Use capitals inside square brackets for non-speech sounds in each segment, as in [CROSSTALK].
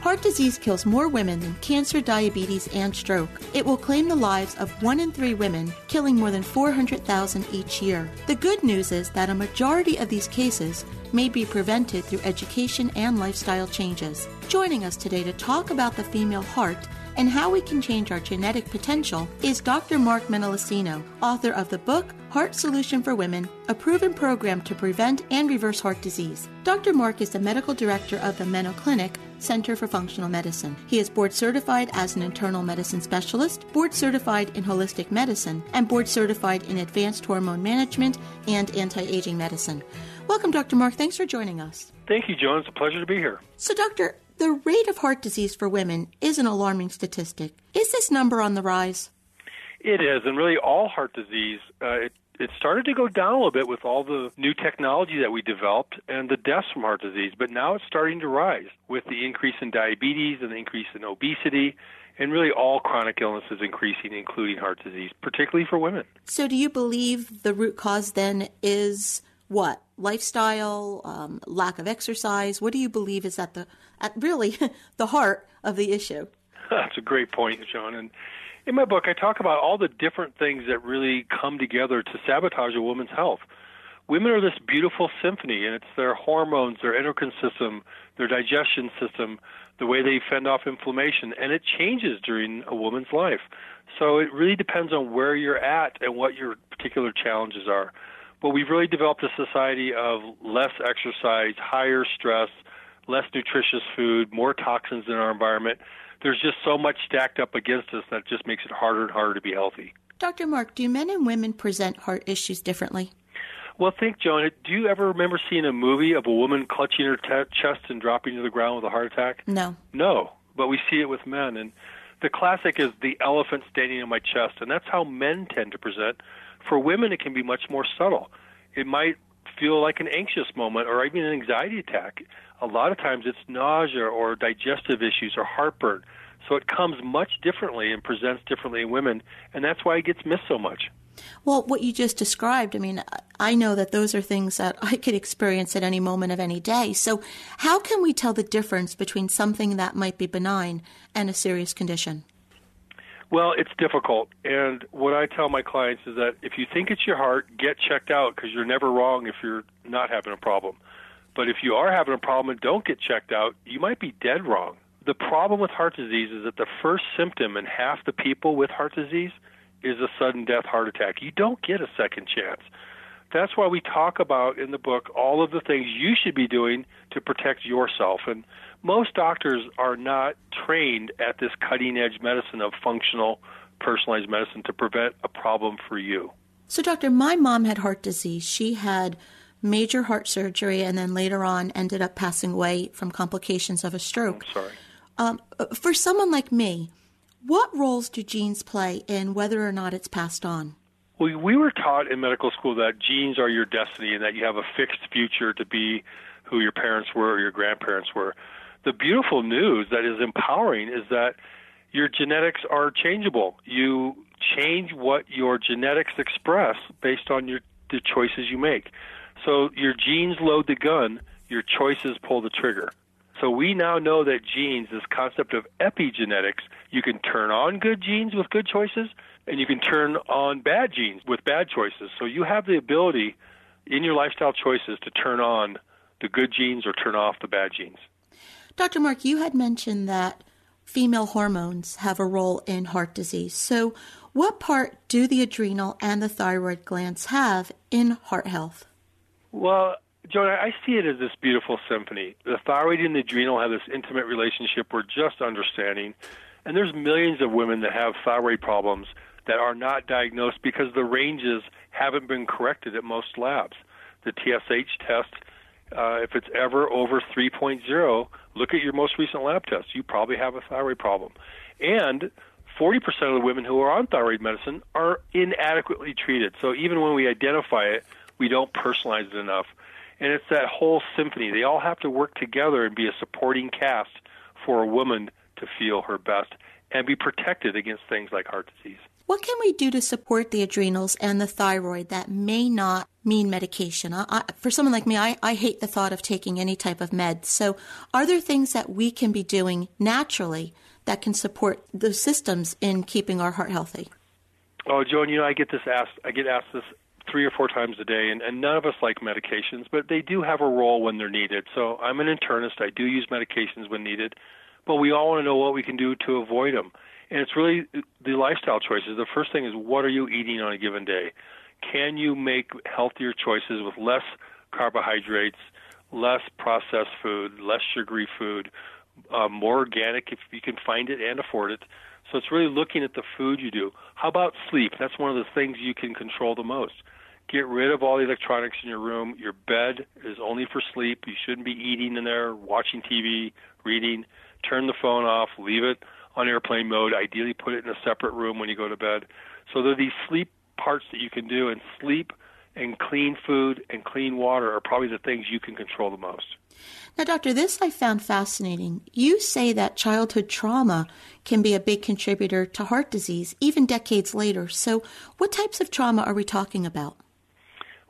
Heart disease kills more women than cancer, diabetes, and stroke. It will claim the lives of one in three women, killing more than 400,000 each year. The good news is that a majority of these cases may be prevented through education and lifestyle changes. Joining us today to talk about the female heart and how we can change our genetic potential is Dr. Mark Menolascino, author of the book Heart Solution for Women, a proven program to prevent and reverse heart disease. Dr. Mark is the medical director of the Meno Clinic Center for Functional Medicine. He is board certified as an internal medicine specialist, board certified in holistic medicine, and board certified in advanced hormone management and anti aging medicine. Welcome, Dr. Mark. Thanks for joining us. Thank you, Joan. It's a pleasure to be here. So, Doctor, the rate of heart disease for women is an alarming statistic. Is this number on the rise? It is, and really all heart disease. Uh, it, it started to go down a little bit with all the new technology that we developed and the deaths from heart disease, but now it's starting to rise with the increase in diabetes and the increase in obesity and really all chronic illnesses increasing, including heart disease, particularly for women. So, do you believe the root cause then is what lifestyle, um, lack of exercise? What do you believe is at the at really [LAUGHS] the heart of the issue? [LAUGHS] That's a great point, Joan. And in my book, I talk about all the different things that really come together to sabotage a woman's health. Women are this beautiful symphony, and it's their hormones, their endocrine system, their digestion system, the way they fend off inflammation, and it changes during a woman's life. So it really depends on where you're at and what your particular challenges are. But we've really developed a society of less exercise, higher stress, less nutritious food, more toxins in our environment. There's just so much stacked up against us that just makes it harder and harder to be healthy. Dr. Mark, do men and women present heart issues differently? Well, think, Joan, do you ever remember seeing a movie of a woman clutching her t- chest and dropping to the ground with a heart attack? No. No, but we see it with men. And the classic is the elephant standing on my chest, and that's how men tend to present. For women, it can be much more subtle. It might feel like an anxious moment or even an anxiety attack. A lot of times it's nausea or digestive issues or heartburn. So it comes much differently and presents differently in women, and that's why it gets missed so much. Well, what you just described, I mean, I know that those are things that I could experience at any moment of any day. So, how can we tell the difference between something that might be benign and a serious condition? Well, it's difficult. And what I tell my clients is that if you think it's your heart, get checked out because you're never wrong if you're not having a problem. But if you are having a problem and don't get checked out, you might be dead wrong. The problem with heart disease is that the first symptom in half the people with heart disease is a sudden death heart attack. You don't get a second chance. That's why we talk about in the book all of the things you should be doing to protect yourself. And most doctors are not trained at this cutting edge medicine of functional personalized medicine to prevent a problem for you. So, doctor, my mom had heart disease. She had major heart surgery and then later on ended up passing away from complications of a stroke. I'm sorry. Um, for someone like me, what roles do genes play in whether or not it's passed on? We, we were taught in medical school that genes are your destiny and that you have a fixed future to be who your parents were or your grandparents were. The beautiful news that is empowering is that your genetics are changeable. You change what your genetics express based on your the choices you make. So your genes load the gun, your choices pull the trigger. So we now know that genes, this concept of epigenetics, you can turn on good genes with good choices, and you can turn on bad genes with bad choices. So you have the ability in your lifestyle choices to turn on the good genes or turn off the bad genes. Dr. Mark, you had mentioned that female hormones have a role in heart disease. So, what part do the adrenal and the thyroid glands have in heart health? Well, Joan, I see it as this beautiful symphony. The thyroid and the adrenal have this intimate relationship we're just understanding. And there's millions of women that have thyroid problems that are not diagnosed because the ranges haven't been corrected at most labs. The TSH test, uh, if it's ever over 3.0, look at your most recent lab test. You probably have a thyroid problem. And 40% of the women who are on thyroid medicine are inadequately treated. So even when we identify it, we don't personalize it enough. And it's that whole symphony. They all have to work together and be a supporting cast for a woman to feel her best and be protected against things like heart disease. What can we do to support the adrenals and the thyroid that may not mean medication? I, I, for someone like me, I, I hate the thought of taking any type of meds. So, are there things that we can be doing naturally that can support the systems in keeping our heart healthy? Oh, Joan, you know, I get this asked. I get asked this three or four times a day, and, and none of us like medications, but they do have a role when they're needed. So I'm an internist. I do use medications when needed, but we all want to know what we can do to avoid them. And it's really the lifestyle choices. The first thing is what are you eating on a given day? Can you make healthier choices with less carbohydrates, less processed food, less sugary food, uh, more organic if you can find it and afford it? So it's really looking at the food you do. How about sleep? That's one of the things you can control the most. Get rid of all the electronics in your room. Your bed is only for sleep. You shouldn't be eating in there, watching TV, reading. Turn the phone off, leave it on airplane mode. Ideally, put it in a separate room when you go to bed. So there are these sleep parts that you can do, and sleep and clean food and clean water are probably the things you can control the most. Now, doctor, this I found fascinating. You say that childhood trauma can be a big contributor to heart disease, even decades later. So, what types of trauma are we talking about?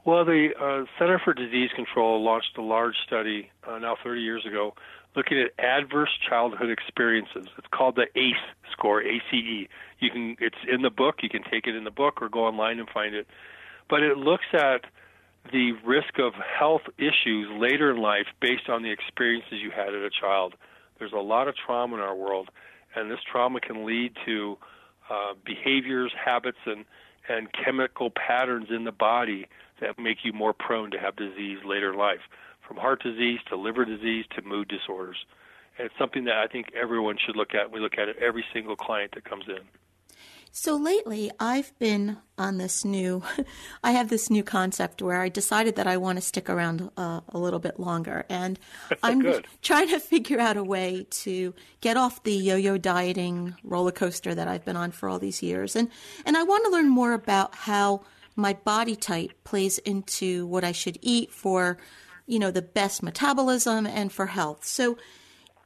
Well, the uh, Center for Disease Control launched a large study uh, now 30 years ago looking at adverse childhood experiences. It's called the ACE score, ACE. You can it's in the book. You can take it in the book or go online and find it. But it looks at the risk of health issues later in life based on the experiences you had as a child. There's a lot of trauma in our world, and this trauma can lead to uh, behaviors, habits, and and chemical patterns in the body that make you more prone to have disease later in life from heart disease to liver disease to mood disorders. And it's something that I think everyone should look at. We look at it every single client that comes in. So lately, I've been on this new, [LAUGHS] I have this new concept where I decided that I want to stick around uh, a little bit longer. And [LAUGHS] I'm [LAUGHS] trying to figure out a way to get off the yo yo dieting roller coaster that I've been on for all these years. And, and I want to learn more about how my body type plays into what I should eat for you know, the best metabolism and for health. So,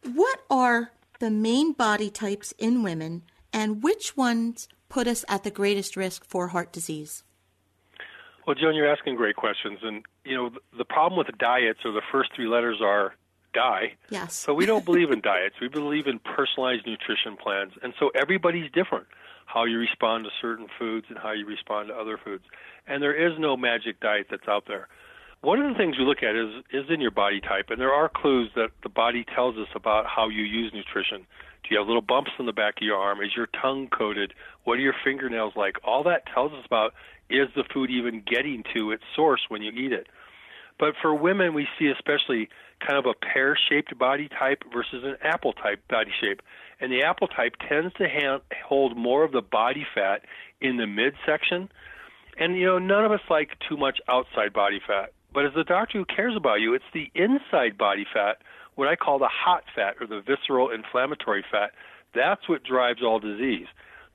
what are the main body types in women and which ones put us at the greatest risk for heart disease? Well, Joan, you're asking great questions. And, you know, the problem with diets are the first three letters are die. Yes. So we don't believe in diets. We believe in personalized nutrition plans. And so everybody's different how you respond to certain foods and how you respond to other foods. And there is no magic diet that's out there. One of the things we look at is is in your body type, and there are clues that the body tells us about how you use nutrition. Do you have little bumps in the back of your arm? Is your tongue coated? What are your fingernails like? All that tells us about is the food even getting to its source when you eat it. But for women, we see especially kind of a pear shaped body type versus an apple type body shape. And the apple type tends to hold more of the body fat in the midsection. And, you know, none of us like too much outside body fat. But as the doctor who cares about you, it's the inside body fat, what I call the hot fat or the visceral inflammatory fat. That's what drives all disease.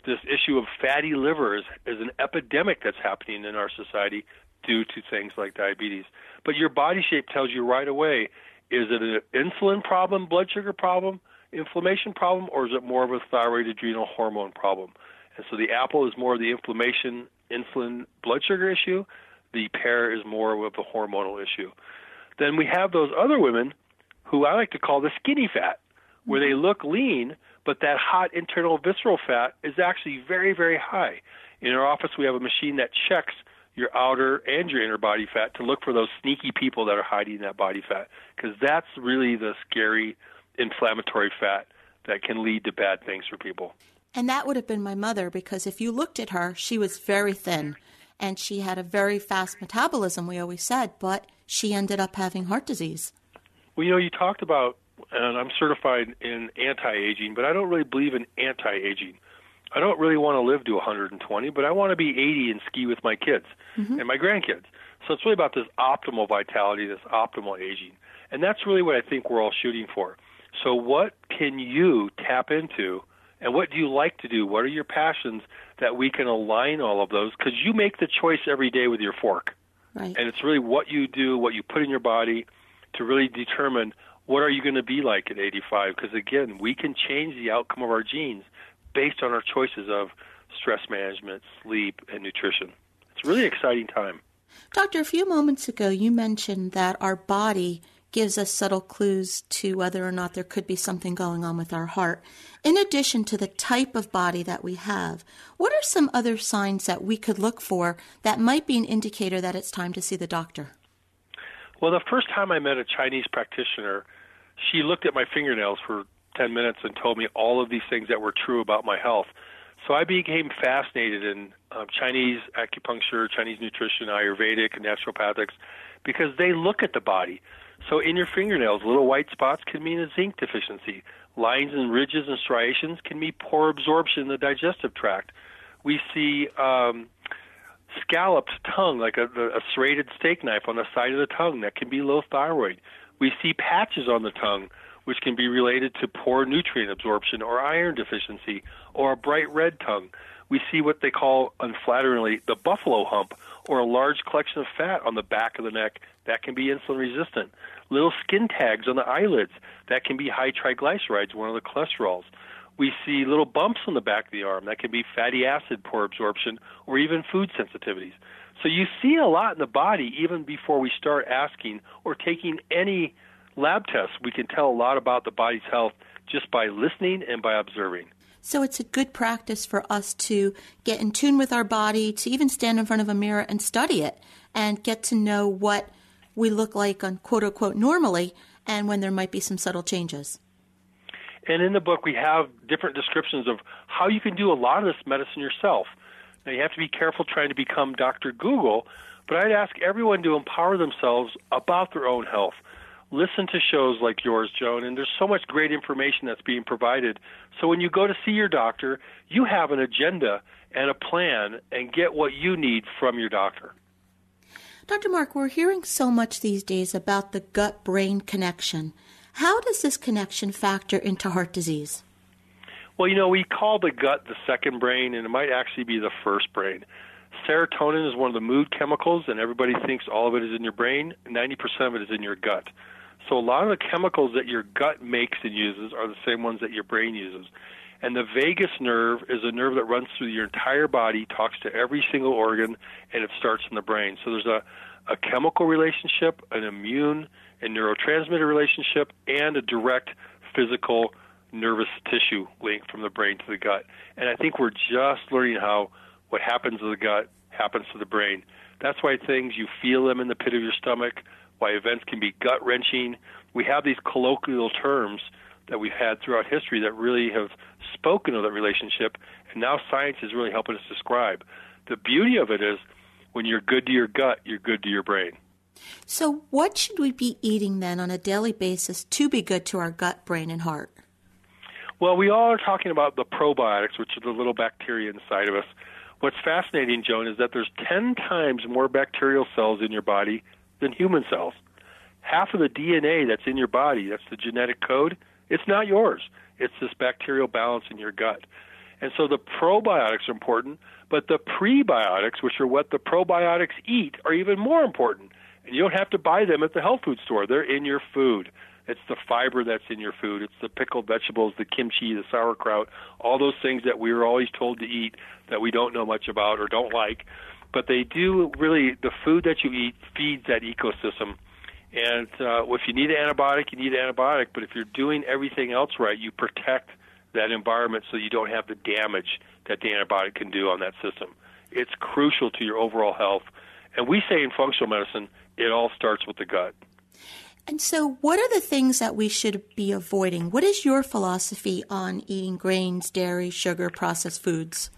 This issue of fatty liver is, is an epidemic that's happening in our society due to things like diabetes. But your body shape tells you right away Is it an insulin problem, blood sugar problem, inflammation problem, or is it more of a thyroid adrenal hormone problem? And so the apple is more of the inflammation, insulin, blood sugar issue. The pear is more of a hormonal issue. Then we have those other women who I like to call the skinny fat, where they look lean, but that hot internal visceral fat is actually very, very high. In our office, we have a machine that checks your outer and your inner body fat to look for those sneaky people that are hiding that body fat, because that's really the scary inflammatory fat that can lead to bad things for people. And that would have been my mother because if you looked at her, she was very thin and she had a very fast metabolism, we always said, but she ended up having heart disease. Well, you know, you talked about, and I'm certified in anti aging, but I don't really believe in anti aging. I don't really want to live to 120, but I want to be 80 and ski with my kids mm-hmm. and my grandkids. So it's really about this optimal vitality, this optimal aging. And that's really what I think we're all shooting for. So, what can you tap into, and what do you like to do? What are your passions that we can align all of those? Because you make the choice every day with your fork. Right. And it's really what you do, what you put in your body to really determine what are you going to be like at 85 because again we can change the outcome of our genes based on our choices of stress management sleep and nutrition it's a really exciting time doctor a few moments ago you mentioned that our body gives us subtle clues to whether or not there could be something going on with our heart in addition to the type of body that we have what are some other signs that we could look for that might be an indicator that it's time to see the doctor well, the first time I met a Chinese practitioner, she looked at my fingernails for 10 minutes and told me all of these things that were true about my health. So I became fascinated in uh, Chinese acupuncture, Chinese nutrition, Ayurvedic, and naturopathics because they look at the body. So in your fingernails, little white spots can mean a zinc deficiency. Lines and ridges and striations can mean poor absorption in the digestive tract. We see um, scalloped tongue, like a, a serrated steak knife on the side of the tongue, that can be low thyroid. We see patches on the tongue, which can be related to poor nutrient absorption or iron deficiency, or a bright red tongue. We see what they call, unflatteringly, the buffalo hump, or a large collection of fat on the back of the neck that can be insulin resistant. Little skin tags on the eyelids that can be high triglycerides, one of the cholesterols we see little bumps on the back of the arm that can be fatty acid poor absorption or even food sensitivities. So you see a lot in the body even before we start asking or taking any lab tests. We can tell a lot about the body's health just by listening and by observing. So it's a good practice for us to get in tune with our body, to even stand in front of a mirror and study it and get to know what we look like on quote unquote normally and when there might be some subtle changes. And in the book, we have different descriptions of how you can do a lot of this medicine yourself. Now, you have to be careful trying to become Dr. Google, but I'd ask everyone to empower themselves about their own health. Listen to shows like yours, Joan, and there's so much great information that's being provided. So when you go to see your doctor, you have an agenda and a plan and get what you need from your doctor. Dr. Mark, we're hearing so much these days about the gut brain connection. How does this connection factor into heart disease? Well, you know, we call the gut the second brain, and it might actually be the first brain. Serotonin is one of the mood chemicals, and everybody thinks all of it is in your brain. 90% of it is in your gut. So a lot of the chemicals that your gut makes and uses are the same ones that your brain uses. And the vagus nerve is a nerve that runs through your entire body, talks to every single organ, and it starts in the brain. So there's a, a chemical relationship, an immune and neurotransmitter relationship, and a direct physical nervous tissue link from the brain to the gut. And I think we're just learning how what happens to the gut happens to the brain. That's why things you feel them in the pit of your stomach, why events can be gut wrenching. We have these colloquial terms that we've had throughout history that really have spoken of that relationship, and now science is really helping us describe. The beauty of it is when you're good to your gut, you're good to your brain. So, what should we be eating then on a daily basis to be good to our gut, brain, and heart? Well, we all are talking about the probiotics, which are the little bacteria inside of us. What's fascinating, Joan, is that there's 10 times more bacterial cells in your body than human cells. Half of the DNA that's in your body, that's the genetic code, it's not yours. It's this bacterial balance in your gut. And so the probiotics are important, but the prebiotics, which are what the probiotics eat, are even more important. And you don't have to buy them at the health food store. They're in your food. It's the fiber that's in your food. It's the pickled vegetables, the kimchi, the sauerkraut, all those things that we were always told to eat that we don't know much about or don't like. But they do really, the food that you eat feeds that ecosystem. And uh, if you need an antibiotic, you need an antibiotic. But if you're doing everything else right, you protect that environment so you don't have the damage that the antibiotic can do on that system. It's crucial to your overall health. And we say in functional medicine, it all starts with the gut. And so, what are the things that we should be avoiding? What is your philosophy on eating grains, dairy, sugar, processed foods?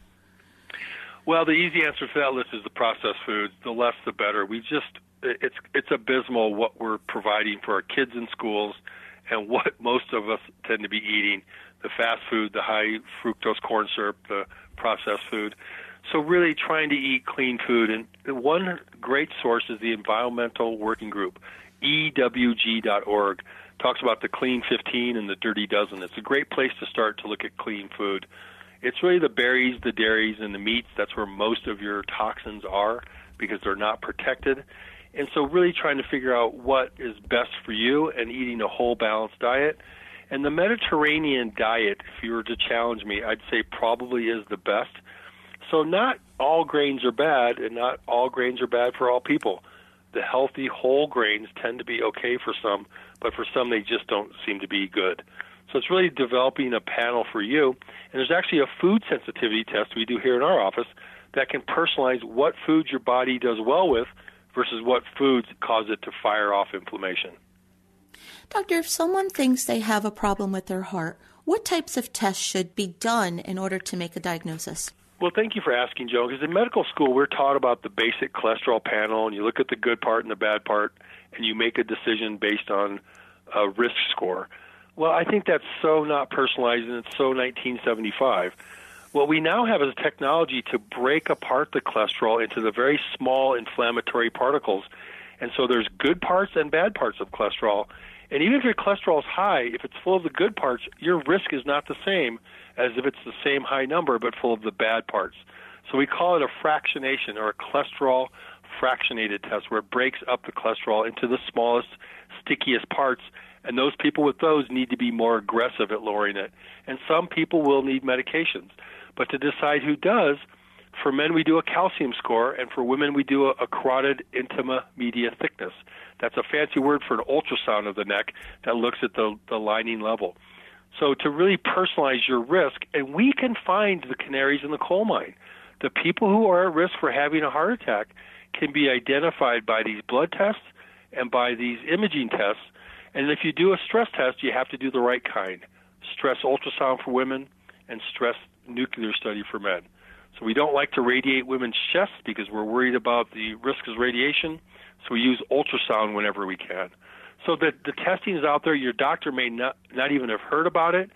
Well, the easy answer to that list is the processed foods. The less, the better. We just it's it's abysmal what we're providing for our kids in schools, and what [LAUGHS] most of us tend to be eating: the fast food, the high fructose corn syrup, the processed food. So really trying to eat clean food. And one great source is the Environmental Working Group, EWG.org. Talks about the clean 15 and the dirty dozen. It's a great place to start to look at clean food. It's really the berries, the dairies, and the meats. That's where most of your toxins are because they're not protected. And so, really trying to figure out what is best for you and eating a whole balanced diet. And the Mediterranean diet, if you were to challenge me, I'd say probably is the best so not all grains are bad, and not all grains are bad for all people. The healthy whole grains tend to be okay for some, but for some they just don't seem to be good. So it's really developing a panel for you. And there's actually a food sensitivity test we do here in our office that can personalize what foods your body does well with versus what foods cause it to fire off inflammation. Doctor, if someone thinks they have a problem with their heart, what types of tests should be done in order to make a diagnosis? Well, thank you for asking, Joe. Because in medical school, we're taught about the basic cholesterol panel, and you look at the good part and the bad part, and you make a decision based on a risk score. Well, I think that's so not personalized, and it's so 1975. What we now have is technology to break apart the cholesterol into the very small inflammatory particles. And so there's good parts and bad parts of cholesterol. And even if your cholesterol is high, if it's full of the good parts, your risk is not the same as if it's the same high number but full of the bad parts. So we call it a fractionation or a cholesterol fractionated test where it breaks up the cholesterol into the smallest, stickiest parts. And those people with those need to be more aggressive at lowering it. And some people will need medications. But to decide who does, for men we do a calcium score, and for women we do a, a carotid intima media thickness. That's a fancy word for an ultrasound of the neck that looks at the, the lining level. So to really personalize your risk, and we can find the canaries in the coal mine. The people who are at risk for having a heart attack can be identified by these blood tests and by these imaging tests. And if you do a stress test, you have to do the right kind. Stress ultrasound for women and stress nuclear study for men. So we don't like to radiate women's chests because we're worried about the risk of radiation. So we use ultrasound whenever we can. So the the testing is out there. Your doctor may not not even have heard about it.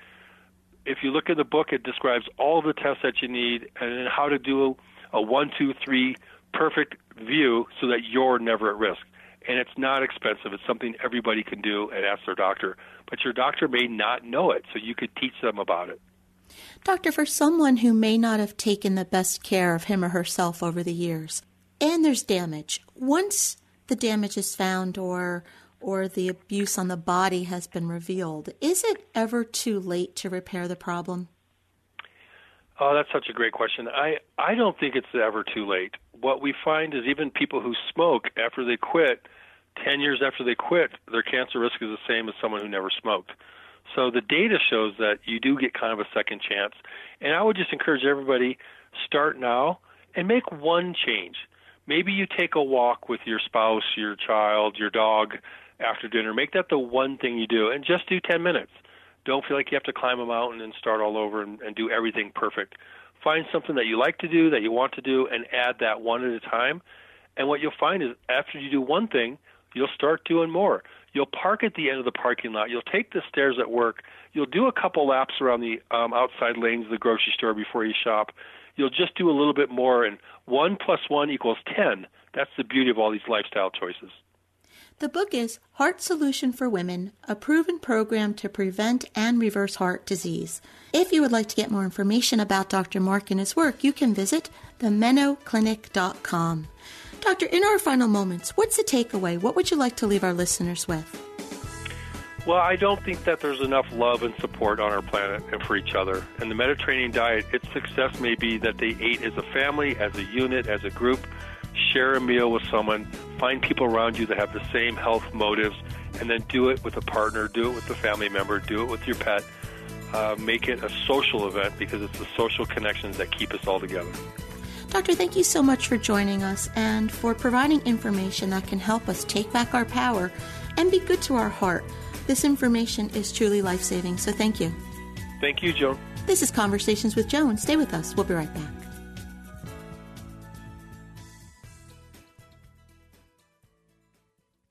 If you look at the book, it describes all the tests that you need and how to do a one, two, three perfect view so that you're never at risk. And it's not expensive. It's something everybody can do and ask their doctor. But your doctor may not know it, so you could teach them about it. Doctor, for someone who may not have taken the best care of him or herself over the years, and there's damage, once the damage is found or or the abuse on the body has been revealed, is it ever too late to repair the problem? Oh, that's such a great question. I, I don't think it's ever too late. What we find is even people who smoke after they quit, 10 years after they quit, their cancer risk is the same as someone who never smoked. So the data shows that you do get kind of a second chance. And I would just encourage everybody start now and make one change. Maybe you take a walk with your spouse, your child, your dog, after dinner. Make that the one thing you do, and just do 10 minutes. Don't feel like you have to climb a mountain and start all over and, and do everything perfect. Find something that you like to do, that you want to do, and add that one at a time. And what you'll find is after you do one thing, you'll start doing more. You'll park at the end of the parking lot. You'll take the stairs at work. You'll do a couple laps around the um, outside lanes of the grocery store before you shop. You'll just do a little bit more, and one plus one equals ten. That's the beauty of all these lifestyle choices. The book is Heart Solution for Women, a proven program to prevent and reverse heart disease. If you would like to get more information about Dr. Mark and his work, you can visit themenoclinic.com. Doctor, in our final moments, what's the takeaway? What would you like to leave our listeners with? Well, I don't think that there's enough love and support on our planet and for each other. And the Mediterranean diet, its success may be that they ate as a family, as a unit, as a group, share a meal with someone, find people around you that have the same health motives, and then do it with a partner, do it with a family member, do it with your pet. Uh, make it a social event because it's the social connections that keep us all together. Doctor, thank you so much for joining us and for providing information that can help us take back our power and be good to our heart. This information is truly life saving, so thank you. Thank you, Joan. This is Conversations with Joan. Stay with us. We'll be right back.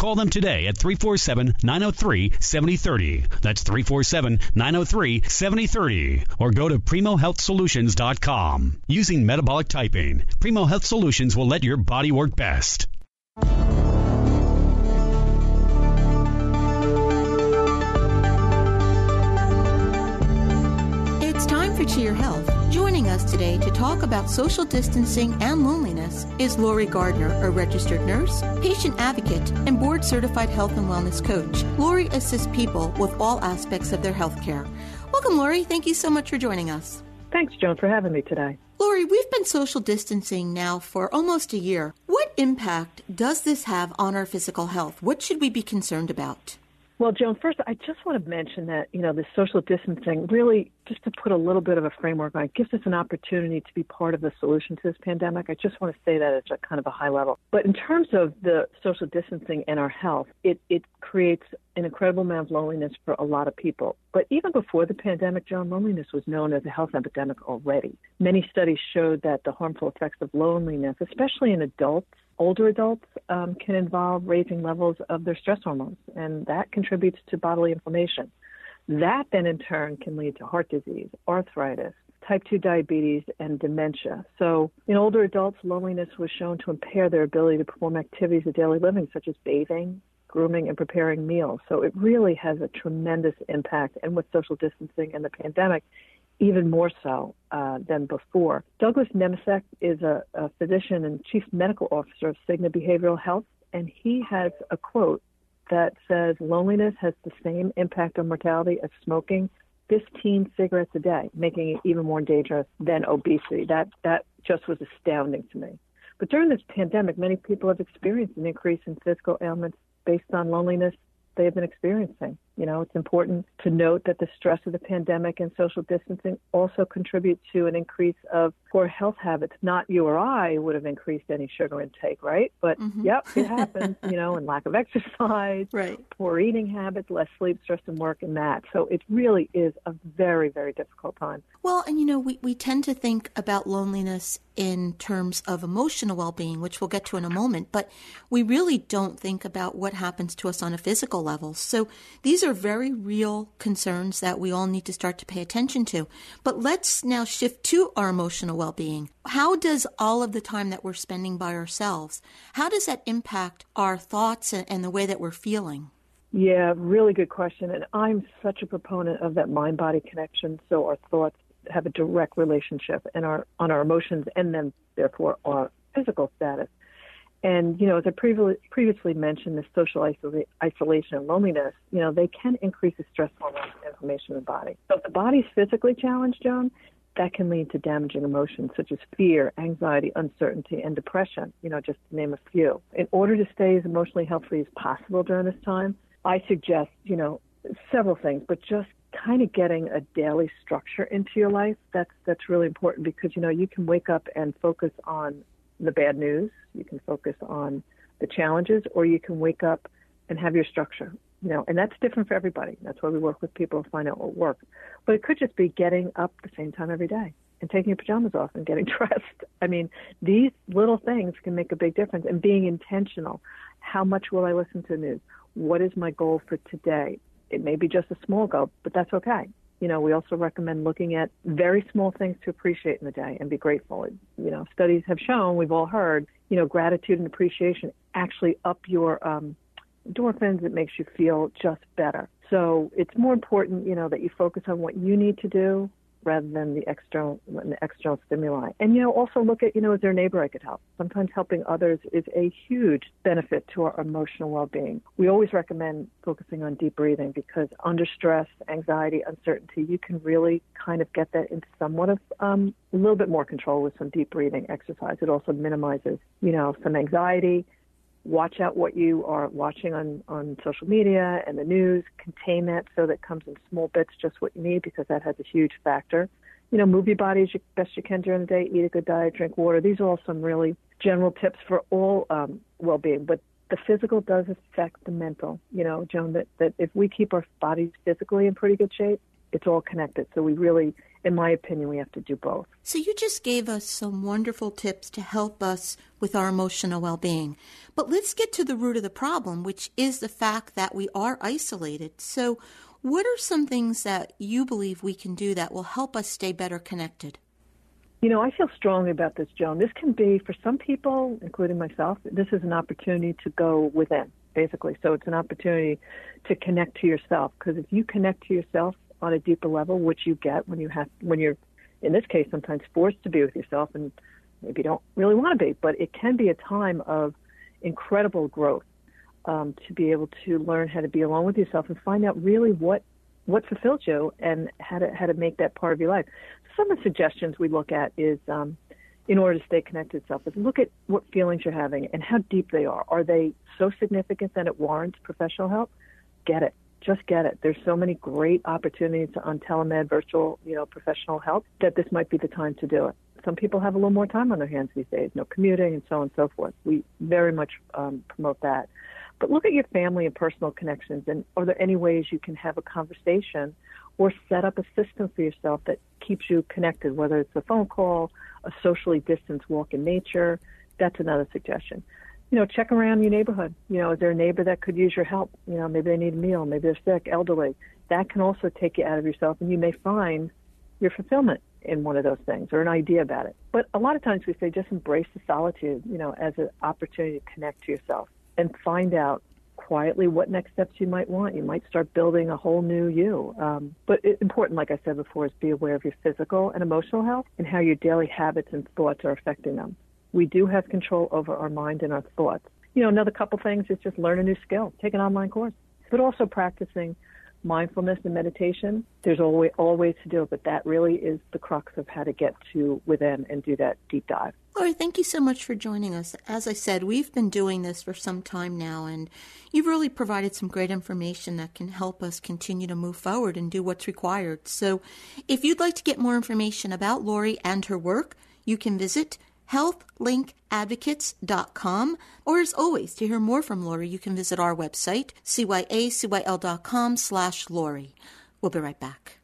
Call them today at 347 903 7030. That's 347 903 7030. Or go to PrimoHealthSolutions.com. Using metabolic typing, Primo Health Solutions will let your body work best. It's time for Cheer Health. Joining us today to talk about social distancing and loneliness is Lori Gardner, a registered nurse, patient advocate, and board certified health and wellness coach. Lori assists people with all aspects of their health care. Welcome, Lori. Thank you so much for joining us. Thanks, Joan, for having me today. Lori, we've been social distancing now for almost a year. What impact does this have on our physical health? What should we be concerned about? Well, Joan, first, I just want to mention that, you know, the social distancing really, just to put a little bit of a framework on it, gives us an opportunity to be part of the solution to this pandemic. I just want to say that at a kind of a high level. But in terms of the social distancing and our health, it, it creates an incredible amount of loneliness for a lot of people. But even before the pandemic, Joan, loneliness was known as a health epidemic already. Many studies showed that the harmful effects of loneliness, especially in adults, older adults um, can involve raising levels of their stress hormones, and that contributes to bodily inflammation. That then in turn can lead to heart disease, arthritis, type 2 diabetes, and dementia. So, in older adults, loneliness was shown to impair their ability to perform activities of daily living, such as bathing, grooming, and preparing meals. So, it really has a tremendous impact. And with social distancing and the pandemic, even more so uh, than before. Douglas Nemecek is a, a physician and chief medical officer of Cigna Behavioral Health, and he has a quote that says loneliness has the same impact on mortality as smoking 15 cigarettes a day, making it even more dangerous than obesity. That that just was astounding to me. But during this pandemic, many people have experienced an increase in physical ailments based on loneliness they have been experiencing. You know, it's important to note that the stress of the pandemic and social distancing also contribute to an increase of poor health habits. Not you or I would have increased any sugar intake, right? But mm-hmm. yep, it [LAUGHS] happens, you know, and lack of exercise, right. poor eating habits, less sleep, stress and work, and that. So it really is a very, very difficult time. Well, and you know, we, we tend to think about loneliness in terms of emotional well being, which we'll get to in a moment, but we really don't think about what happens to us on a physical level. So these are very real concerns that we all need to start to pay attention to. But let's now shift to our emotional well being. How does all of the time that we're spending by ourselves, how does that impact our thoughts and the way that we're feeling? Yeah, really good question. And I'm such a proponent of that mind body connection. So our thoughts have a direct relationship and our on our emotions and then therefore our physical status. And you know, as I previously mentioned, the social isola- isolation and loneliness, you know, they can increase the stress hormones and inflammation in the body. So if the body's physically challenged, Joan, that can lead to damaging emotions such as fear, anxiety, uncertainty, and depression. You know, just to name a few. In order to stay as emotionally healthy as possible during this time, I suggest, you know, several things, but just kind of getting a daily structure into your life that's that's really important because you know you can wake up and focus on the bad news. You can focus on the challenges or you can wake up and have your structure you know and that's different for everybody. That's why we work with people to find out what works. But it could just be getting up the same time every day and taking your pajamas off and getting [LAUGHS] dressed. I mean these little things can make a big difference. And being intentional. How much will i listen to the news? What is my goal for today? It may be just a small goal, but that's okay. You know, we also recommend looking at very small things to appreciate in the day and be grateful. You know, studies have shown, we've all heard, you know, gratitude and appreciation actually up your um, endorphins. It makes you feel just better. So it's more important, you know, that you focus on what you need to do rather than the external the external stimuli. And you know, also look at you know, is there a neighbor I could help? Sometimes helping others is a huge benefit to our emotional well-being. We always recommend focusing on deep breathing because under stress, anxiety, uncertainty, you can really kind of get that into somewhat of um, a little bit more control with some deep breathing exercise. It also minimizes you know some anxiety watch out what you are watching on, on social media and the news, contain that so that comes in small bits, just what you need, because that has a huge factor. You know, move your body as best you can during the day, eat a good diet, drink water. These are all some really general tips for all um, well being, but the physical does affect the mental. You know, Joan, that, that if we keep our bodies physically in pretty good shape, it's all connected. So we really, in my opinion, we have to do both. So you just gave us some wonderful tips to help us with our emotional well being. But let's get to the root of the problem, which is the fact that we are isolated. So, what are some things that you believe we can do that will help us stay better connected? You know, I feel strongly about this, Joan. This can be, for some people, including myself, this is an opportunity to go within, basically. So it's an opportunity to connect to yourself. Because if you connect to yourself on a deeper level, which you get when you have, when you're, in this case, sometimes forced to be with yourself, and maybe you don't really want to be, but it can be a time of incredible growth um, to be able to learn how to be alone with yourself and find out really what what fulfills you and how to how to make that part of your life. Some of the suggestions we look at is um, in order to stay connected to yourself is look at what feelings you're having and how deep they are. Are they so significant that it warrants professional help? Get it. Just get it. There's so many great opportunities on telemed, virtual, you know, professional help that this might be the time to do it some people have a little more time on their hands these days, no commuting and so on and so forth. We very much um, promote that. But look at your family and personal connections, and are there any ways you can have a conversation or set up a system for yourself that keeps you connected, whether it's a phone call, a socially distanced walk in nature? That's another suggestion. You know, check around your neighborhood. You know, is there a neighbor that could use your help? You know, maybe they need a meal, maybe they're sick, elderly. That can also take you out of yourself, and you may find your fulfillment in one of those things or an idea about it. But a lot of times we say just embrace the solitude, you know, as an opportunity to connect to yourself and find out quietly what next steps you might want. You might start building a whole new you. Um, but it, important, like I said before, is be aware of your physical and emotional health and how your daily habits and thoughts are affecting them. We do have control over our mind and our thoughts. You know, another couple things is just learn a new skill, take an online course, but also practicing mindfulness and meditation. There's always all ways to do it, but that really is the crux of how to get to within and do that deep dive. Lori, thank you so much for joining us. As I said, we've been doing this for some time now, and you've really provided some great information that can help us continue to move forward and do what's required. So, if you'd like to get more information about Lori and her work, you can visit healthlinkadvocates.com. Or as always, to hear more from Lori, you can visit our website, cyacyl.com slash Lori. We'll be right back.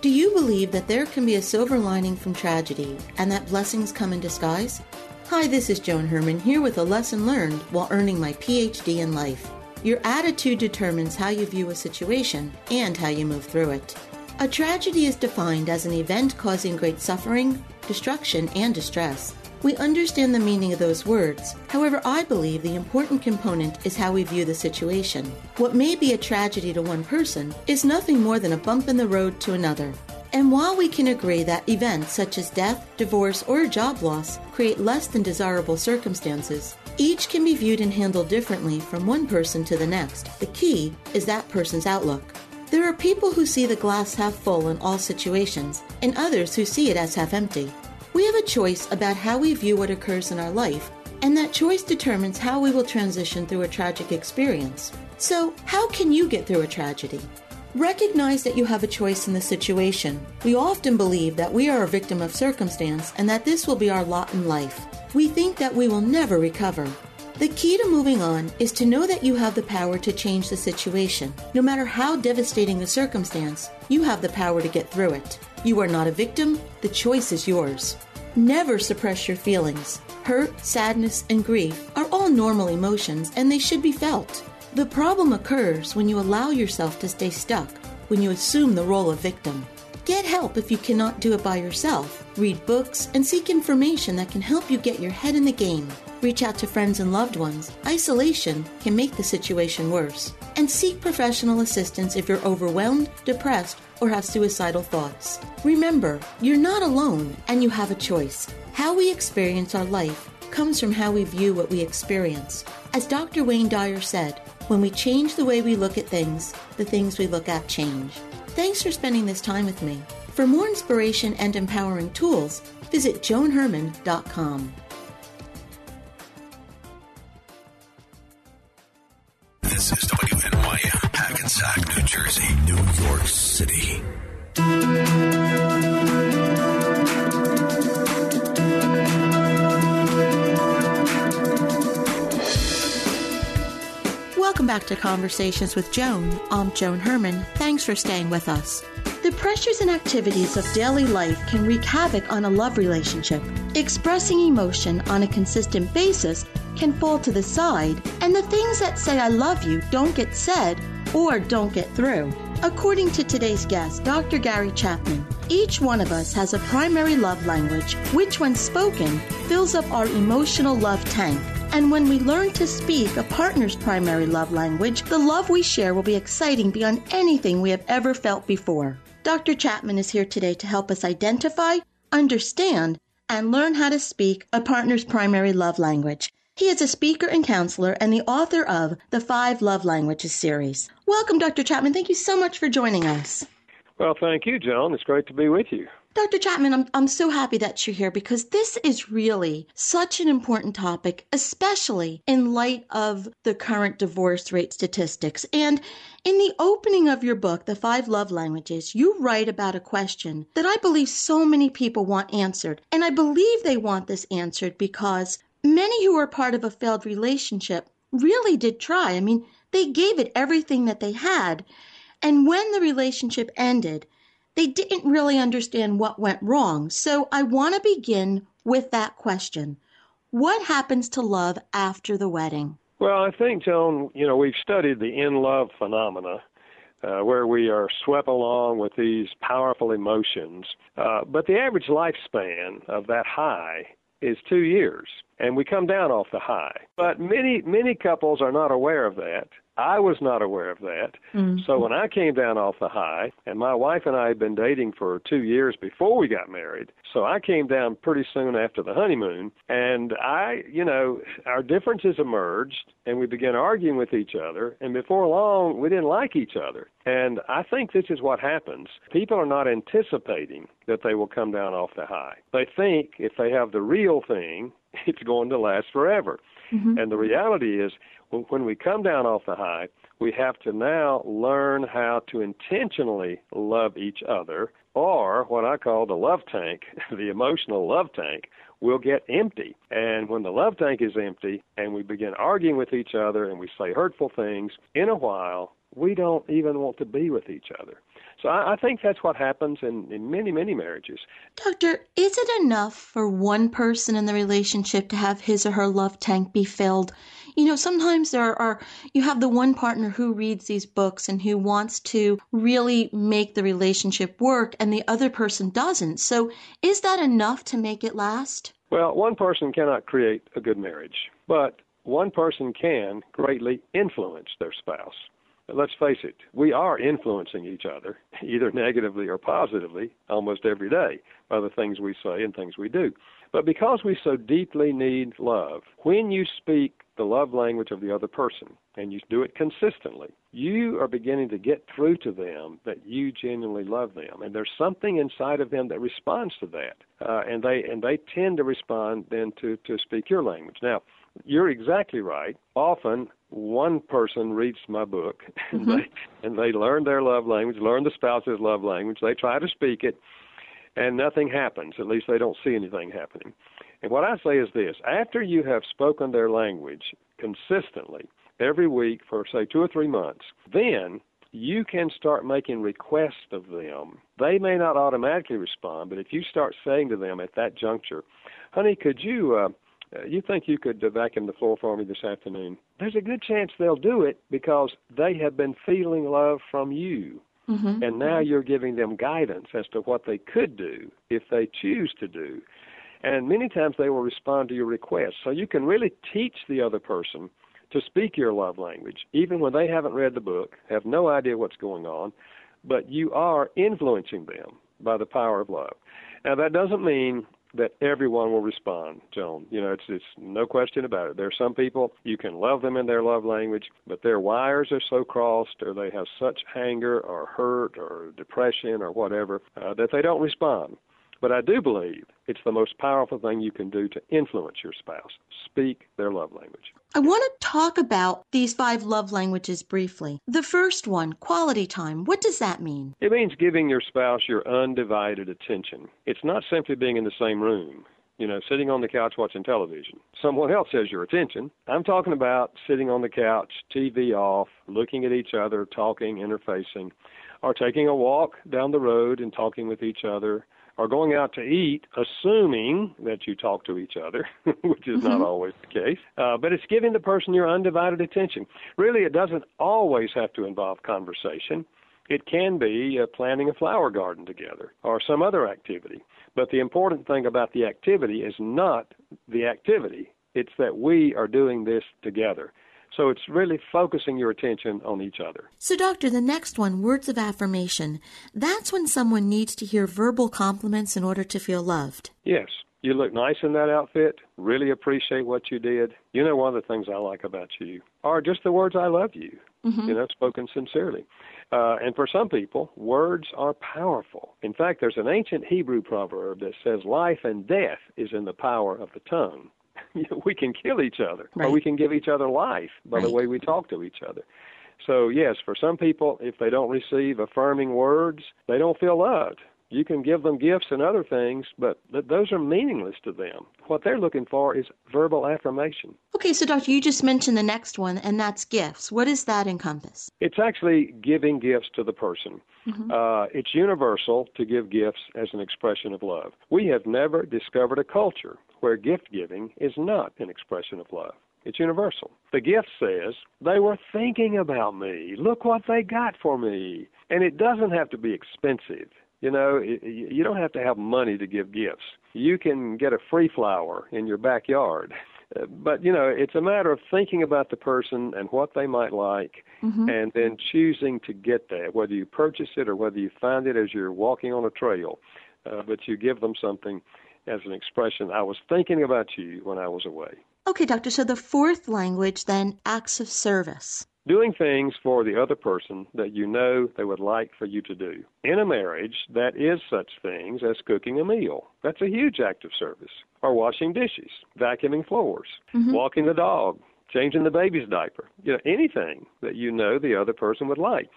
Do you believe that there can be a silver lining from tragedy and that blessings come in disguise? Hi, this is Joan Herman here with a lesson learned while earning my PhD in life. Your attitude determines how you view a situation and how you move through it. A tragedy is defined as an event causing great suffering, destruction, and distress. We understand the meaning of those words. However, I believe the important component is how we view the situation. What may be a tragedy to one person is nothing more than a bump in the road to another. And while we can agree that events such as death, divorce, or job loss create less than desirable circumstances, each can be viewed and handled differently from one person to the next. The key is that person's outlook. There are people who see the glass half full in all situations, and others who see it as half empty. We have a choice about how we view what occurs in our life, and that choice determines how we will transition through a tragic experience. So, how can you get through a tragedy? Recognize that you have a choice in the situation. We often believe that we are a victim of circumstance and that this will be our lot in life. We think that we will never recover. The key to moving on is to know that you have the power to change the situation. No matter how devastating the circumstance, you have the power to get through it. You are not a victim, the choice is yours. Never suppress your feelings. Hurt, sadness, and grief are all normal emotions and they should be felt. The problem occurs when you allow yourself to stay stuck. when you assume the role of victim. Get help if you cannot do it by yourself. Read books and seek information that can help you get your head in the game. Reach out to friends and loved ones. Isolation can make the situation worse. And seek professional assistance if you're overwhelmed, depressed, or have suicidal thoughts. Remember, you're not alone and you have a choice. How we experience our life comes from how we view what we experience. As Dr. Wayne Dyer said, when we change the way we look at things, the things we look at change. Thanks for spending this time with me. For more inspiration and empowering tools, visit joanherman.com. This is WNYM, Hackensack, New Jersey, New York City. Welcome back to Conversations with Joan. I'm Joan Herman. Thanks for staying with us. The pressures and activities of daily life can wreak havoc on a love relationship. Expressing emotion on a consistent basis can fall to the side, and the things that say I love you don't get said or don't get through. According to today's guest, Dr. Gary Chapman, each one of us has a primary love language, which, when spoken, fills up our emotional love tank. And when we learn to speak a partner's primary love language, the love we share will be exciting beyond anything we have ever felt before. Dr. Chapman is here today to help us identify, understand, and learn how to speak a partner's primary love language. He is a speaker and counselor and the author of the Five Love Languages series. Welcome, Dr. Chapman. Thank you so much for joining us. Well, thank you, Joan. It's great to be with you. Dr. Chapman, I'm, I'm so happy that you're here because this is really such an important topic, especially in light of the current divorce rate statistics. And in the opening of your book, The Five Love Languages, you write about a question that I believe so many people want answered. And I believe they want this answered because many who are part of a failed relationship really did try. I mean, they gave it everything that they had. And when the relationship ended, they didn't really understand what went wrong. So I want to begin with that question. What happens to love after the wedding? Well, I think, Joan, you know, we've studied the in love phenomena. Uh, where we are swept along with these powerful emotions. Uh, but the average lifespan of that high is two years, and we come down off the high. But many, many couples are not aware of that. I was not aware of that. Mm-hmm. So when I came down off the high, and my wife and I had been dating for two years before we got married, so I came down pretty soon after the honeymoon, and I, you know, our differences emerged, and we began arguing with each other, and before long, we didn't like each other. And I think this is what happens. People are not anticipating that they will come down off the high. They think if they have the real thing, [LAUGHS] it's going to last forever. Mm-hmm. And the reality is, when we come down off the high, we have to now learn how to intentionally love each other, or what I call the love tank, [LAUGHS] the emotional love tank, will get empty. And when the love tank is empty and we begin arguing with each other and we say hurtful things, in a while, we don't even want to be with each other. So I, I think that's what happens in, in many, many marriages. Doctor, is it enough for one person in the relationship to have his or her love tank be filled? You know, sometimes there are, you have the one partner who reads these books and who wants to really make the relationship work, and the other person doesn't. So is that enough to make it last? Well, one person cannot create a good marriage, but one person can greatly influence their spouse let's face it, we are influencing each other, [LAUGHS] either negatively or positively, almost every day by the things we say and things we do. But because we so deeply need love, when you speak the love language of the other person and you do it consistently, you are beginning to get through to them that you genuinely love them, and there's something inside of them that responds to that, uh, and they and they tend to respond then to to speak your language. Now, you're exactly right. Often one person reads my book [LAUGHS] and mm-hmm. they and they learn their love language, learn the spouse's love language, they try to speak it and nothing happens. At least they don't see anything happening. And what I say is this after you have spoken their language consistently every week for, say, two or three months, then you can start making requests of them. They may not automatically respond, but if you start saying to them at that juncture, honey, could you. Uh, uh, you think you could uh, vacuum the floor for me this afternoon? There's a good chance they'll do it because they have been feeling love from you. Mm-hmm. And now you're giving them guidance as to what they could do if they choose to do. And many times they will respond to your request. So you can really teach the other person to speak your love language, even when they haven't read the book, have no idea what's going on, but you are influencing them by the power of love. Now, that doesn't mean that everyone will respond, Joan. You know, it's it's no question about it. There are some people you can love them in their love language, but their wires are so crossed, or they have such anger or hurt or depression or whatever uh, that they don't respond. But I do believe it's the most powerful thing you can do to influence your spouse. Speak their love language. I want to talk about these five love languages briefly. The first one, quality time. What does that mean? It means giving your spouse your undivided attention. It's not simply being in the same room you know, sitting on the couch watching television. Someone else has your attention. I'm talking about sitting on the couch, TV off, looking at each other, talking, interfacing, or taking a walk down the road and talking with each other, are going out to eat, assuming that you talk to each other, [LAUGHS] which is mm-hmm. not always the case. Uh, but it's giving the person your undivided attention. Really, it doesn't always have to involve conversation. It can be uh, planting a flower garden together or some other activity. But the important thing about the activity is not the activity, it's that we are doing this together. So it's really focusing your attention on each other. So, Doctor, the next one, words of affirmation, that's when someone needs to hear verbal compliments in order to feel loved. Yes. You look nice in that outfit. Really appreciate what you did. You know, one of the things I like about you are just the words I love you, mm-hmm. you know, spoken sincerely. Uh, and for some people, words are powerful. In fact, there's an ancient Hebrew proverb that says life and death is in the power of the tongue. [LAUGHS] we can kill each other, right. or we can give each other life by right. the way we talk to each other. So, yes, for some people, if they don't receive affirming words, they don't feel loved. You can give them gifts and other things, but th- those are meaningless to them. What they're looking for is verbal affirmation. Okay, so Doctor, you just mentioned the next one, and that's gifts. What does that encompass? It's actually giving gifts to the person. Mm-hmm. Uh, it's universal to give gifts as an expression of love. We have never discovered a culture where gift giving is not an expression of love. It's universal. The gift says, they were thinking about me. Look what they got for me. And it doesn't have to be expensive. You know, you don't have to have money to give gifts. You can get a free flower in your backyard. [LAUGHS] But, you know, it's a matter of thinking about the person and what they might like mm-hmm. and then choosing to get that, whether you purchase it or whether you find it as you're walking on a trail. Uh, but you give them something as an expression. I was thinking about you when I was away. Okay, doctor. So the fourth language then acts of service. Doing things for the other person that you know they would like for you to do. In a marriage, that is such things as cooking a meal. That's a huge act of service. Or washing dishes, vacuuming floors, mm-hmm. walking the dog, changing the baby's diaper. You know, anything that you know the other person would like.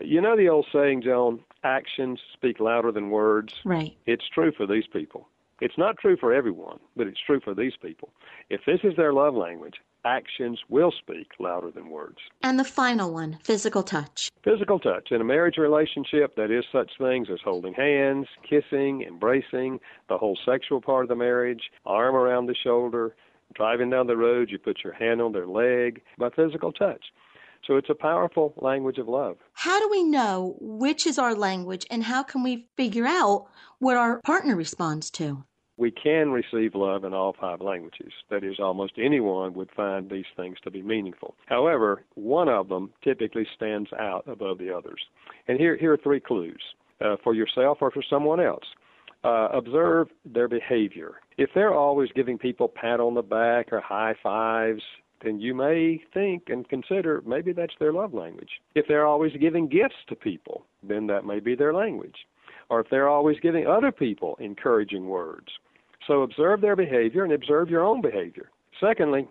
You know the old saying, Joan, actions speak louder than words? Right. It's true for these people. It's not true for everyone, but it's true for these people. If this is their love language, actions will speak louder than words. And the final one, physical touch. Physical touch. In a marriage relationship, that is such things as holding hands, kissing, embracing, the whole sexual part of the marriage, arm around the shoulder, driving down the road, you put your hand on their leg, by physical touch. So it's a powerful language of love. How do we know which is our language and how can we figure out what our partner responds to? We can receive love in all five languages. That is, almost anyone would find these things to be meaningful. However, one of them typically stands out above the others. And here, here are three clues uh, for yourself or for someone else. Uh, observe their behavior. If they're always giving people pat on the back or high fives, then you may think and consider maybe that's their love language. If they're always giving gifts to people, then that may be their language. Or if they're always giving other people encouraging words, so observe their behavior and observe your own behavior. Secondly,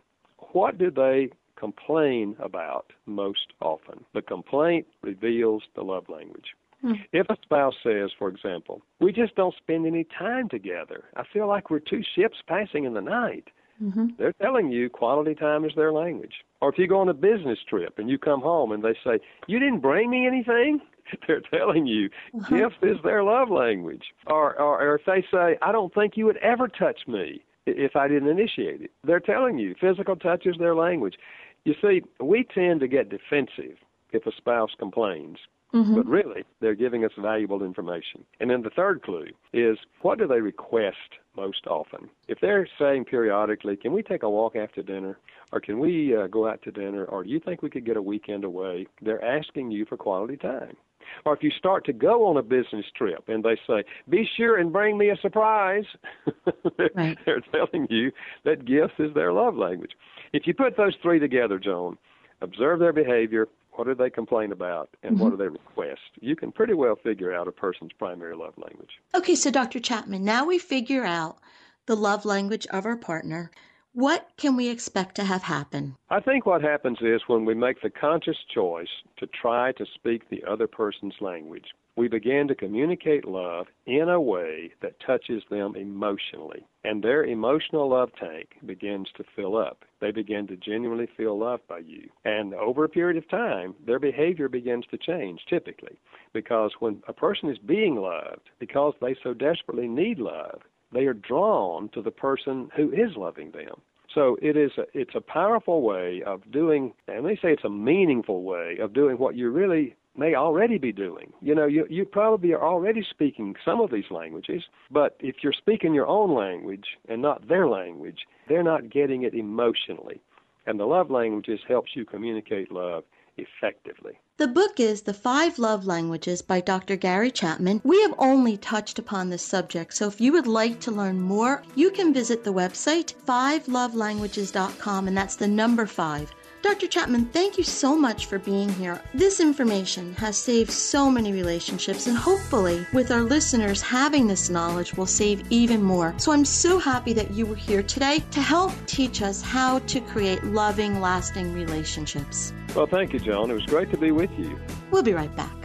what do they complain about most often? The complaint reveals the love language. Hmm. If a spouse says, for example, we just don't spend any time together, I feel like we're two ships passing in the night. Mm-hmm. They're telling you quality time is their language. Or if you go on a business trip and you come home and they say, You didn't bring me anything? [LAUGHS] they're telling you uh-huh. gifts is their love language. Or, or, or if they say, I don't think you would ever touch me if I didn't initiate it, they're telling you physical touch is their language. You see, we tend to get defensive if a spouse complains. Mm-hmm. But really, they're giving us valuable information. And then the third clue is what do they request most often? If they're saying periodically, can we take a walk after dinner? Or can we uh, go out to dinner? Or do you think we could get a weekend away? They're asking you for quality time. Or if you start to go on a business trip and they say, be sure and bring me a surprise, they're, [LAUGHS] right. they're telling you that gifts is their love language. If you put those three together, Joan, observe their behavior, what do they complain about, and mm-hmm. what do they request? You can pretty well figure out a person's primary love language. Okay, so Dr. Chapman, now we figure out the love language of our partner. What can we expect to have happen? I think what happens is when we make the conscious choice to try to speak the other person's language, we begin to communicate love in a way that touches them emotionally. And their emotional love tank begins to fill up. They begin to genuinely feel loved by you. And over a period of time, their behavior begins to change typically. Because when a person is being loved, because they so desperately need love, they are drawn to the person who is loving them. So it is a, it's a powerful way of doing, and they say it's a meaningful way of doing what you really may already be doing. You know, you you probably are already speaking some of these languages, but if you're speaking your own language and not their language, they're not getting it emotionally. And the love languages helps you communicate love effectively. The book is The Five Love Languages by Dr. Gary Chapman. We have only touched upon this subject, so if you would like to learn more, you can visit the website fivelovelanguages.com, and that's the number five. Dr. Chapman, thank you so much for being here. This information has saved so many relationships, and hopefully, with our listeners having this knowledge, will save even more. So I'm so happy that you were here today to help teach us how to create loving, lasting relationships. Well, thank you, John. It was great to be with you. We'll be right back.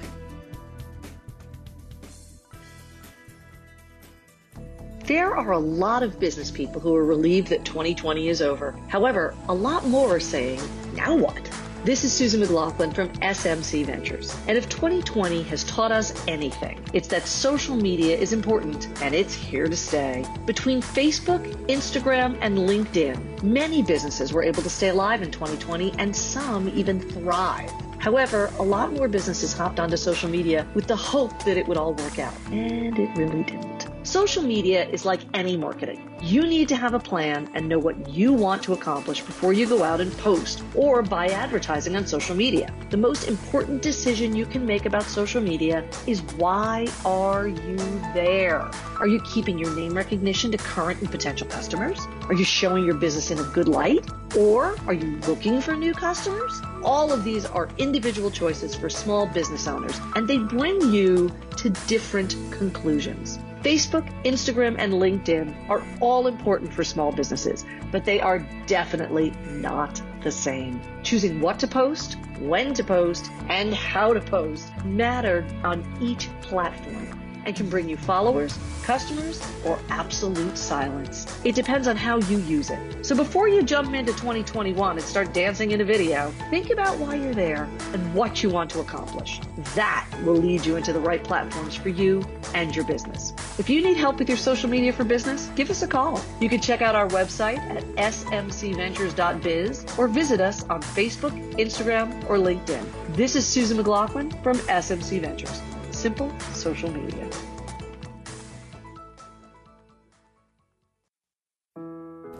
There are a lot of business people who are relieved that 2020 is over. However, a lot more are saying, now what? This is Susan McLaughlin from SMC Ventures. And if 2020 has taught us anything, it's that social media is important and it's here to stay. Between Facebook, Instagram, and LinkedIn, many businesses were able to stay alive in 2020 and some even thrive. However, a lot more businesses hopped onto social media with the hope that it would all work out. And it really didn't. Social media is like any marketing. You need to have a plan and know what you want to accomplish before you go out and post or buy advertising on social media. The most important decision you can make about social media is why are you there? Are you keeping your name recognition to current and potential customers? Are you showing your business in a good light? Or are you looking for new customers? All of these are individual choices for small business owners, and they bring you to different conclusions. Facebook, Instagram, and LinkedIn are all important for small businesses, but they are definitely not the same. Choosing what to post, when to post, and how to post matter on each platform and can bring you followers, customers, or absolute silence. It depends on how you use it. So before you jump into 2021 and start dancing in a video, think about why you're there and what you want to accomplish. That will lead you into the right platforms for you and your business. If you need help with your social media for business, give us a call. You can check out our website at smcventures.biz or visit us on Facebook, Instagram, or LinkedIn. This is Susan McLaughlin from SMC Ventures simple social media.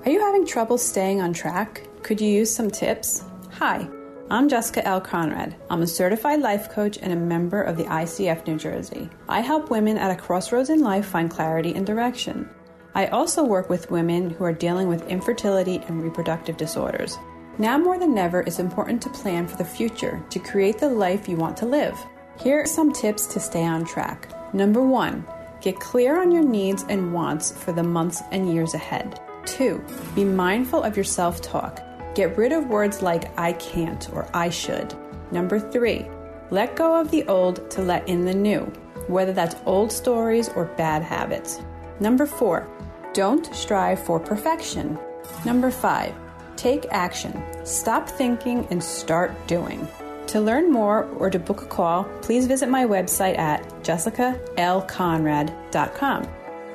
Are you having trouble staying on track? Could you use some tips? Hi, I'm Jessica L. Conrad. I'm a certified life coach and a member of the ICF New Jersey. I help women at a crossroads in life find clarity and direction. I also work with women who are dealing with infertility and reproductive disorders. Now more than ever, it's important to plan for the future to create the life you want to live. Here are some tips to stay on track. Number one, get clear on your needs and wants for the months and years ahead. Two, be mindful of your self talk. Get rid of words like I can't or I should. Number three, let go of the old to let in the new, whether that's old stories or bad habits. Number four, don't strive for perfection. Number five, take action. Stop thinking and start doing. To learn more or to book a call, please visit my website at jessicalconrad.com.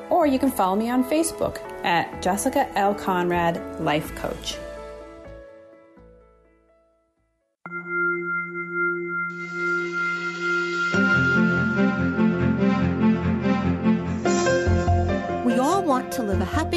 Or you can follow me on Facebook at Jessica L. Conrad Life Coach.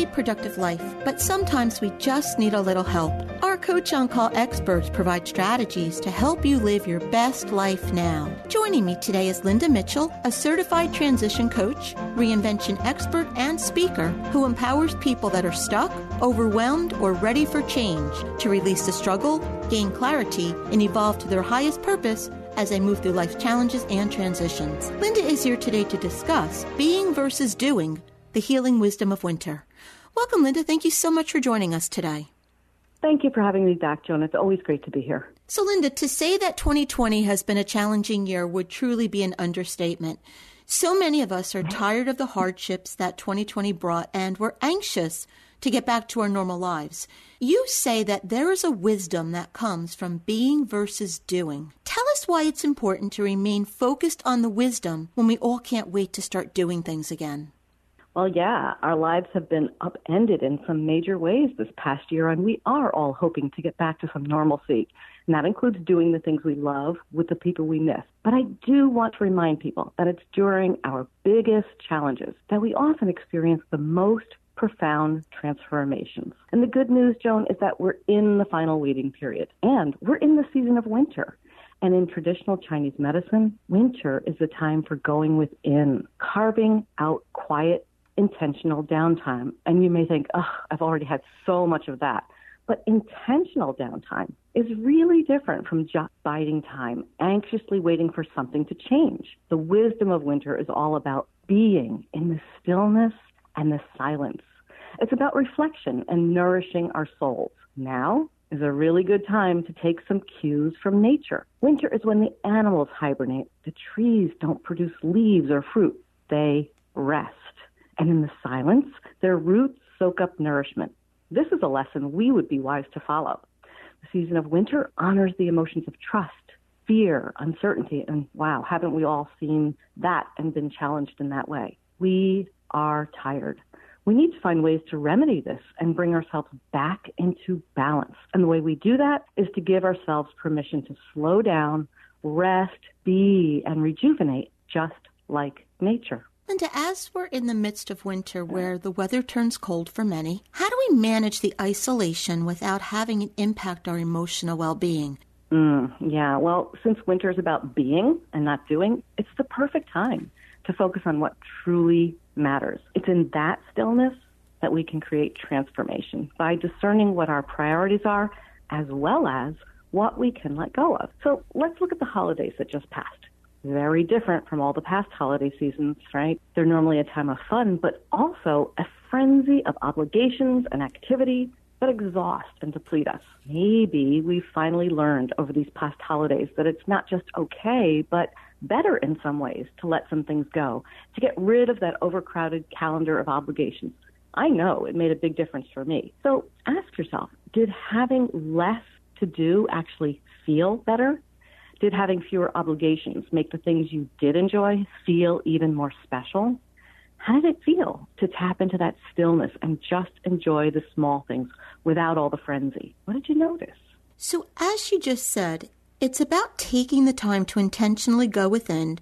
Productive life, but sometimes we just need a little help. Our Coach on Call experts provide strategies to help you live your best life now. Joining me today is Linda Mitchell, a certified transition coach, reinvention expert, and speaker who empowers people that are stuck, overwhelmed, or ready for change to release the struggle, gain clarity, and evolve to their highest purpose as they move through life's challenges and transitions. Linda is here today to discuss being versus doing, the healing wisdom of winter. Welcome, Linda. Thank you so much for joining us today. Thank you for having me back, Joan. It's always great to be here. So, Linda, to say that 2020 has been a challenging year would truly be an understatement. So many of us are tired of the hardships that 2020 brought and we're anxious to get back to our normal lives. You say that there is a wisdom that comes from being versus doing. Tell us why it's important to remain focused on the wisdom when we all can't wait to start doing things again. Well, yeah, our lives have been upended in some major ways this past year, and we are all hoping to get back to some normalcy. And that includes doing the things we love with the people we miss. But I do want to remind people that it's during our biggest challenges that we often experience the most profound transformations. And the good news, Joan, is that we're in the final waiting period and we're in the season of winter. And in traditional Chinese medicine, winter is the time for going within, carving out quiet, intentional downtime. And you may think, oh, I've already had so much of that. But intentional downtime is really different from just biding time, anxiously waiting for something to change. The wisdom of winter is all about being in the stillness and the silence. It's about reflection and nourishing our souls. Now is a really good time to take some cues from nature. Winter is when the animals hibernate. The trees don't produce leaves or fruit. They rest. And in the silence, their roots soak up nourishment. This is a lesson we would be wise to follow. The season of winter honors the emotions of trust, fear, uncertainty, and wow, haven't we all seen that and been challenged in that way? We are tired. We need to find ways to remedy this and bring ourselves back into balance. And the way we do that is to give ourselves permission to slow down, rest, be, and rejuvenate just like nature. Linda, as we're in the midst of winter where the weather turns cold for many, how do we manage the isolation without having it impact our emotional well being? Mm, yeah, well, since winter is about being and not doing, it's the perfect time to focus on what truly matters. It's in that stillness that we can create transformation by discerning what our priorities are as well as what we can let go of. So let's look at the holidays that just passed. Very different from all the past holiday seasons, right? They're normally a time of fun, but also a frenzy of obligations and activity that exhaust and deplete us. Maybe we've finally learned over these past holidays that it's not just okay, but better in some ways to let some things go, to get rid of that overcrowded calendar of obligations. I know it made a big difference for me. So ask yourself, did having less to do actually feel better? Did having fewer obligations make the things you did enjoy feel even more special? How did it feel to tap into that stillness and just enjoy the small things without all the frenzy? What did you notice? So, as you just said, it's about taking the time to intentionally go within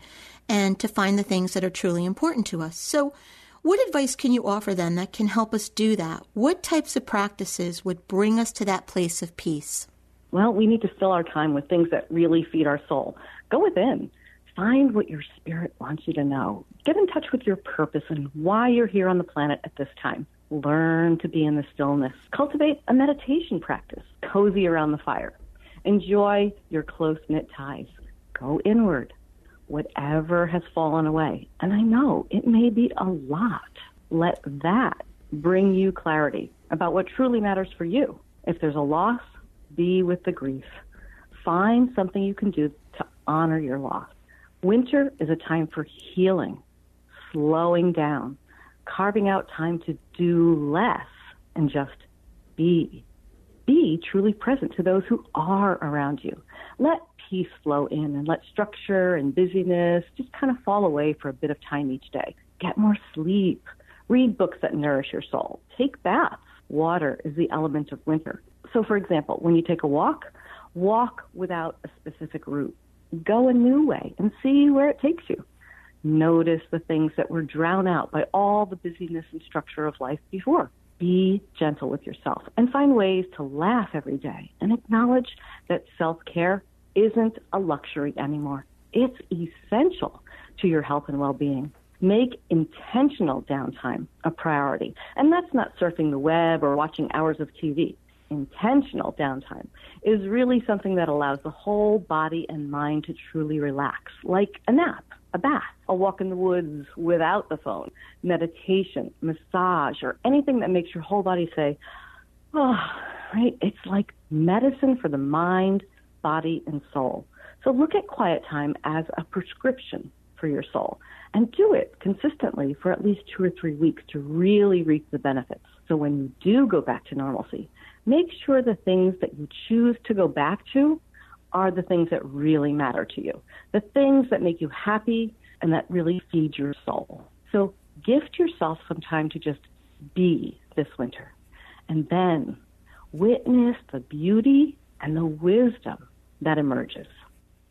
and to find the things that are truly important to us. So, what advice can you offer then that can help us do that? What types of practices would bring us to that place of peace? Well, we need to fill our time with things that really feed our soul. Go within. Find what your spirit wants you to know. Get in touch with your purpose and why you're here on the planet at this time. Learn to be in the stillness. Cultivate a meditation practice. Cozy around the fire. Enjoy your close knit ties. Go inward. Whatever has fallen away, and I know it may be a lot, let that bring you clarity about what truly matters for you. If there's a loss, be with the grief. Find something you can do to honor your loss. Winter is a time for healing, slowing down, carving out time to do less and just be be truly present to those who are around you. Let peace flow in and let structure and busyness just kind of fall away for a bit of time each day. Get more sleep. Read books that nourish your soul. Take baths. Water is the element of winter. So, for example, when you take a walk, walk without a specific route. Go a new way and see where it takes you. Notice the things that were drowned out by all the busyness and structure of life before. Be gentle with yourself and find ways to laugh every day and acknowledge that self care isn't a luxury anymore. It's essential to your health and well being. Make intentional downtime a priority. And that's not surfing the web or watching hours of TV. Intentional downtime is really something that allows the whole body and mind to truly relax, like a nap, a bath, a walk in the woods without the phone, meditation, massage, or anything that makes your whole body say, oh, right? It's like medicine for the mind, body, and soul. So look at quiet time as a prescription for your soul and do it consistently for at least two or three weeks to really reap the benefits. So when you do go back to normalcy, make sure the things that you choose to go back to are the things that really matter to you, the things that make you happy and that really feed your soul. So gift yourself some time to just be this winter and then witness the beauty and the wisdom that emerges.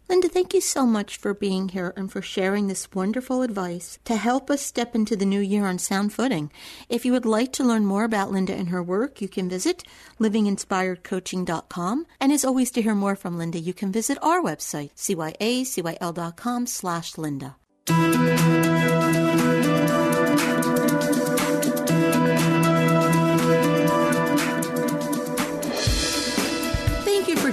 Linda, thank you so much for being here and for sharing this wonderful advice to help us step into the new year on sound footing. If you would like to learn more about Linda and her work, you can visit livinginspiredcoaching.com. And as always, to hear more from Linda, you can visit our website, cyacyl.com slash Linda.